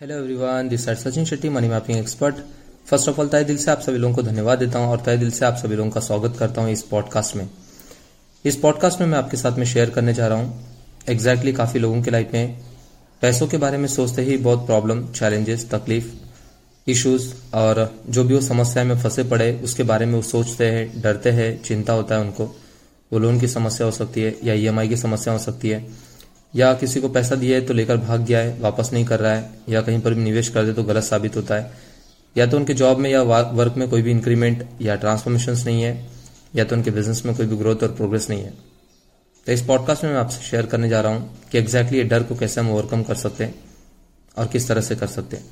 Hello everyone this side Sachin Shetty money mapping expert first of all तय दिल से आप सभी लोगों को धन्यवाद देता हूँ और तय दिल से आप सभी लोगों का स्वागत करता हूँ इस पॉडकास्ट में इस पॉडकास्ट में मैं आपके साथ में शेयर करने जा रहा हूँ एग्जैक्टली exactly काफ़ी लोगों के लाइफ में पैसों के बारे में सोचते ही बहुत प्रॉब्लम चैलेंजेस तकलीफ़ इश्यूज़ और जो भी वो समस्या में फंसे पड़े उसके बारे में वो सोचते हैं डरते हैं चिंता होता है उनको वो लोन की समस्या हो सकती है या ईएमआई की समस्या हो सकती है या किसी को पैसा दिया है तो लेकर भाग गया है, वापस नहीं कर रहा है, या कहीं पर भी निवेश कर दे तो गलत साबित होता है। या तो उनके जॉब में या वर्क में कोई भी इंक्रीमेंट या ट्रांसफॉर्मेशन नहीं है, या तो उनके बिज़नेस में कोई भी ग्रोथ और प्रोग्रेस नहीं है। तो इस पॉडकास्ट में मैं आपसे शेयर करने जा रहा हूँ कि एग्जैक्टली ये डर को कैसे हम ओवरकम कर सकते हैं और किस तरह से कर सकते हैं।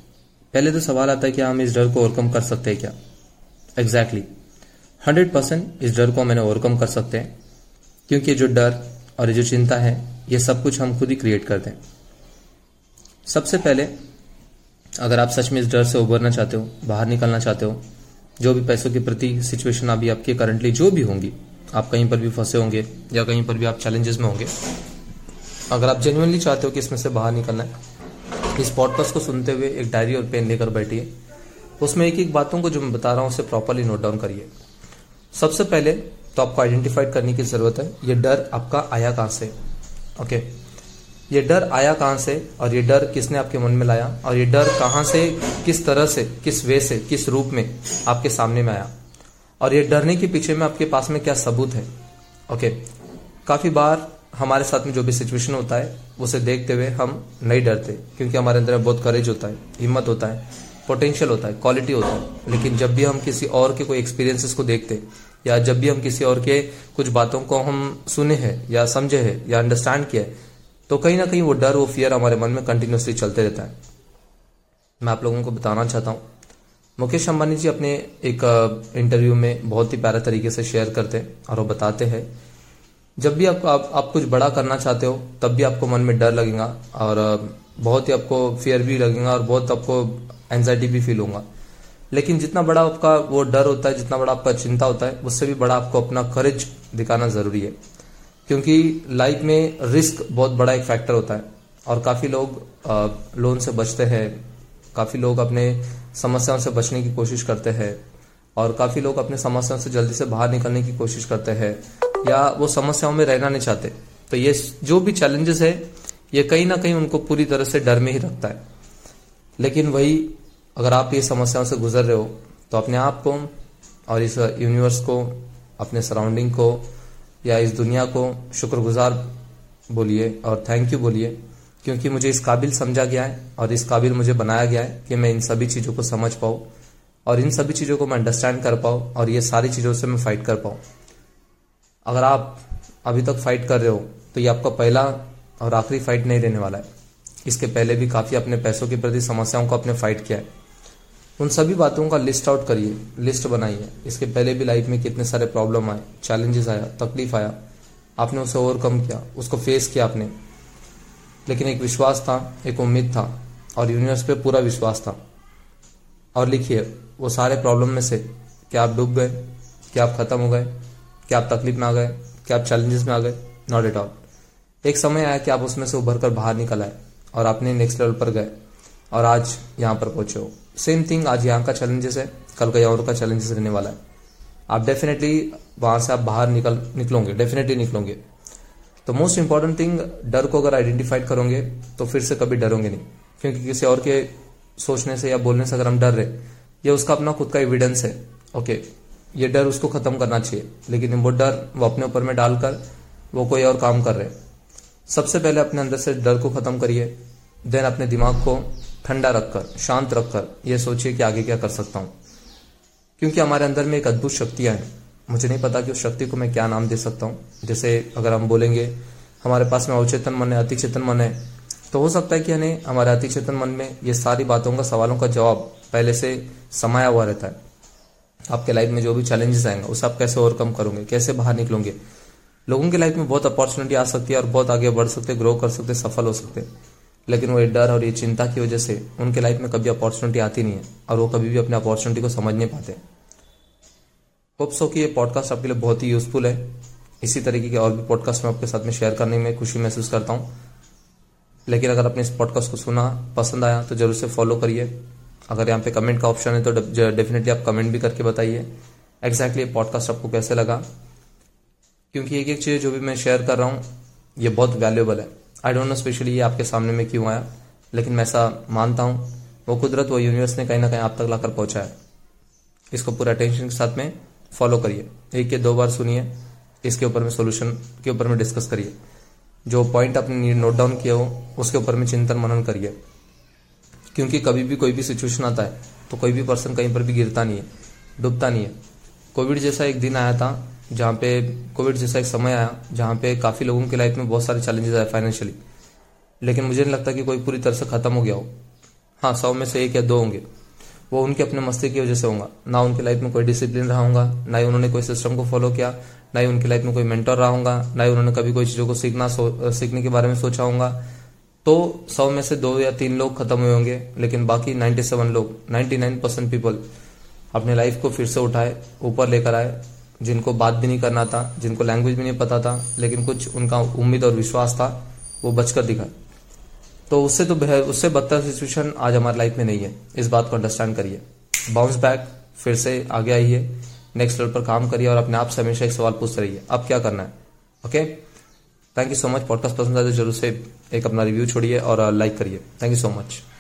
पहले तो सवाल आता है कि हम इस डर को ओवरकम कर सकते हैं क्या? एग्जैक्टली हंड्रेड परसेंट इस डर को मैंने ओवरकम कर सकते हैं, क्योंकि जो डर और ये जो चिंता है ये सब कुछ हम खुद ही क्रिएट करते हैं। सबसे पहले, अगर आप सच में इस डर से उभरना चाहते हो, बाहर निकलना चाहते हो, जो भी पैसों के प्रति सिचुएशन अभी आपकी करंटली जो भी होंगी, आप कहीं पर भी फंसे होंगे या कहीं पर भी आप चैलेंजेस में होंगे, अगर आप जेन्युइनली चाहते हो कि इसमें से बाहर निकलना है, इस पॉडकास्ट को सुनते हुए एक डायरी और पेन लेकर बैठिए। उसमें एक एक बातों को जो मैं बता रहा हूँ, उसे प्रॉपरली नोट डाउन करिए। सबसे पहले तो आपको आइडेंटिफाइड करने की ज़रूरत है, ये डर आपका आया कहाँ से ओके ये डर आया कहाँ से और ये डर किसने आपके मन में लाया और ये डर कहाँ से, किस तरह से, किस वे से, किस रूप में आपके सामने में आया? और ये डरने के पीछे में आपके पास में क्या सबूत है? ओके काफ़ी बार हमारे साथ में जो भी सिचुएशन होता है, उसे देखते हुए हम नहीं डरते, क्योंकि हमारे अंदर बहुत करेज होता है, हिम्मत होता है पोटेंशियल होता है क्वालिटी होता है। लेकिन जब भी हम किसी और के कोई एक्सपीरियंसेस को देखते या जब भी हम किसी और के कुछ बातों को हम सुने हैं या समझे हैं या अंडरस्टैंड किया है तो कहीं ना कहीं वो डर वो फियर हमारे मन में कंटिन्यूसली चलते रहता है। मैं आप लोगों को बताना चाहता हूँ। मुकेश अंबानी जी अपने एक इंटरव्यू में बहुत ही प्यारे तरीके से शेयर करते हैं और वो बताते हैं। जब भी आप, आप आप कुछ बड़ा करना चाहते हो तब भी आपको मन में डर लगेगा और बहुत ही आपको फियर भी लगेगा और बहुत आपको एंजाइटी भी फील होगा। लेकिन जितना बड़ा आपका वो डर होता है, जितना बड़ा आपका चिंता होता है, उससे भी बड़ा आपको अपना करेज दिखाना ज़रूरी है। क्योंकि लाइफ में रिस्क बहुत बड़ा एक फैक्टर होता है और काफ़ी लोग लोन से बचते हैं, काफ़ी लोग अपने समस्याओं से बचने की कोशिश करते हैं और काफ़ी लोग अपने समस्याओं से जल्दी से बाहर निकलने की कोशिश करते हैं या वो समस्याओं में रहना नहीं चाहते। तो ये जो भी चैलेंजेस है, ये कहीं ना कहीं उनको पूरी तरह से डर में ही रखता है। लेकिन वही अगर आप ये समस्याओं से गुजर रहे हो तो अपने आप को और इस यूनिवर्स को, अपने सराउंडिंग को या इस दुनिया को शुक्रगुजार बोलिए और थैंक यू बोलिए, क्योंकि मुझे इस काबिल समझा गया है और इस काबिल मुझे बनाया गया है कि मैं इन सभी चीज़ों को समझ पाऊँ और इन सभी चीज़ों को मैं अंडरस्टैंड कर पाऊँ और ये सारी चीज़ों से मैं फाइट कर पाऊँ। अगर आप अभी तक फाइट कर रहे हो तो ये आपका पहला और आखिरी फाइट नहीं रहने वाला है। इसके पहले भी काफ़ी अपने पैसों के प्रति समस्याओं को अपने फाइट किया है। उन सभी बातों का लिस्ट आउट करिए लिस्ट बनाइए। इसके पहले भी लाइफ में कितने सारे प्रॉब्लम आए चैलेंजेस आया, तकलीफ़ आया, आपने उसे ओवरकम किया, उसको फेस किया आपने। लेकिन एक विश्वास था, एक उम्मीद था, और यूनिवर्स पे पूरा विश्वास था। और लिखिए, वो सारे प्रॉब्लम में से क्या आप डूब गए, क्या आप खत्म हो गए, क्या आप तकलीफ़ में आ गए, क्या आप चैलेंजेस में आ गए? नॉट एट ऑल एक समय आया कि आप उसमें से उभर कर बाहर निकल आए और आपने नेक्स्ट लेवल पर गए और आज यहाँ पर पहुँचे हो। सेम थिंग आज यहाँ का चैलेंजेस है कल का और का चैलेंजेस रहने वाला है। आप डेफिनेटली वहाँ से आप बाहर निकल, निकलोगे डेफिनेटली निकलोगे। तो मोस्ट इंपॉर्टेंट थिंग डर को अगर आइडेंटिफाइड करोगे तो फिर से कभी डरोगे नहीं। क्योंकि किसी और के सोचने से या बोलने से अगर हम डर रहे, ये उसका अपना खुद का एविडेंस है ओके ये डर उसको खत्म करना चाहिए। लेकिन वो डर वो अपने ऊपर में डालकर वो कोई और काम कर रहे सबसे पहले अपने अंदर से डर को खत्म करिए देन अपने दिमाग को ठंडा रखकर, शांत रखकर यह सोचिए कि आगे क्या कर सकता हूँ। क्योंकि हमारे अंदर में एक अद्भुत शक्तियाँ हैं। मुझे नहीं पता कि उस शक्ति को मैं क्या नाम दे सकता हूँ। जैसे अगर हम बोलेंगे, हमारे पास में अवचेतन मन है, अतिचेतन मन है तो हो सकता है कि हमें हमारे अतिचेतन मन में ये सारी बातों का, सवालों का जवाब पहले से समाया हुआ रहता है। आपके लाइफ में जो भी चैलेंजेस आएँगे, उसे आप कैसे ओवरकम करोगे? कैसे बाहर निकलोगे? लोगों की लाइफ में बहुत अपॉर्चुनिटी आ सकती है और बहुत आगे बढ़ सकते ग्रो कर सकते, सफल हो सकते। लेकिन वो ये डर और ये चिंता की वजह से उनके लाइफ में कभी अपॉर्चुनिटी आती नहीं है और वो कभी भी अपने अपॉर्चुनिटी को समझ नहीं पाते। होप्स हो कि ये पॉडकास्ट आपके लिए बहुत ही यूजफुल है। इसी तरीके के और भी पॉडकास्ट मैं आपके साथ में शेयर करने में खुशी महसूस करता हूँ। लेकिन अगर आपने इस पॉडकास्ट को सुना, पसंद आया तो ज़रूर से फॉलो करिए। अगर यहाँ पे कमेंट का ऑप्शन है तो डेफिनेटली आप कमेंट भी करके बताइए। एग्जैक्टली पॉडकास्ट आपको कैसे लगा? क्योंकि एक एक चीज़ जो भी मैं शेयर कर रहा हूँ, ये बहुत वैल्यूबल है। आई डोंट नो स्पेशली ये आपके सामने में क्यों आया, लेकिन मैं ऐसा मानता हूँ, वो कुदरत, वो यूनिवर्स ने कहीं ना कहीं आप तक लाकर पहुँचा है। इसको पूरा अटेंशन के साथ में फॉलो करिए। एक या दो बार सुनिए, इसके ऊपर में सोल्यूशन के ऊपर में डिस्कस करिए। जो पॉइंट आपने नोट डाउन किया हो, उसके ऊपर में चिंतन मनन करिए। क्योंकि कभी भी कोई भी सिचुएशन आता है तो कोई भी पर्सन कहीं पर भी गिरता नहीं है, डूबता नहीं है। कोविड जैसा एक दिन आया था जहाँ पे कोविड जैसा एक समय आया, जहाँ पे काफ़ी लोगों की लाइफ में बहुत सारे चैलेंजेस आए फाइनेंशियली लेकिन मुझे नहीं लगता कि कोई पूरी तरह से खत्म हो गया हो। हाँ सौ में से एक या दो होंगे। वो उनके अपने मस्ती की वजह से होगा। ना उनकी लाइफ में कोई डिसिप्लिन रहा होगा, ना ही उन्होंने कोई सिस्टम को फॉलो किया, ना ही उनकी लाइफ में कोई मेंटर रहा होगा, ना ही उन्होंने कभी कोई चीज़ों को सीखना सीखने के बारे में सोचा होगा। तो सौ में से दो या तीन लोग खत्म हुए होंगे, लेकिन बाकी 97 लोग 99 परसेंट पीपल अपने लाइफ को फिर से उठाए, ऊपर लेकर आए जिनको बात भी नहीं करना था, जिनको लैंग्वेज भी नहीं पता था, लेकिन कुछ उनका उम्मीद और विश्वास था, वो बचकर दिखा। तो उससे तो उससे बदतर सिचुएशन आज हमारी लाइफ में नहीं है। इस बात को अंडरस्टैंड करिए। बाउंस बैक फिर से आगे आइए। नेक्स्ट लेवल पर काम करिए और अपने आप से हमेशा एक सवाल पूछते रहिए। अब क्या करना है? Okay thank you so much podcast पसंद आए तो ज़रूर से एक अपना रिव्यू छोड़िए और लाइक करिए। Thank you so much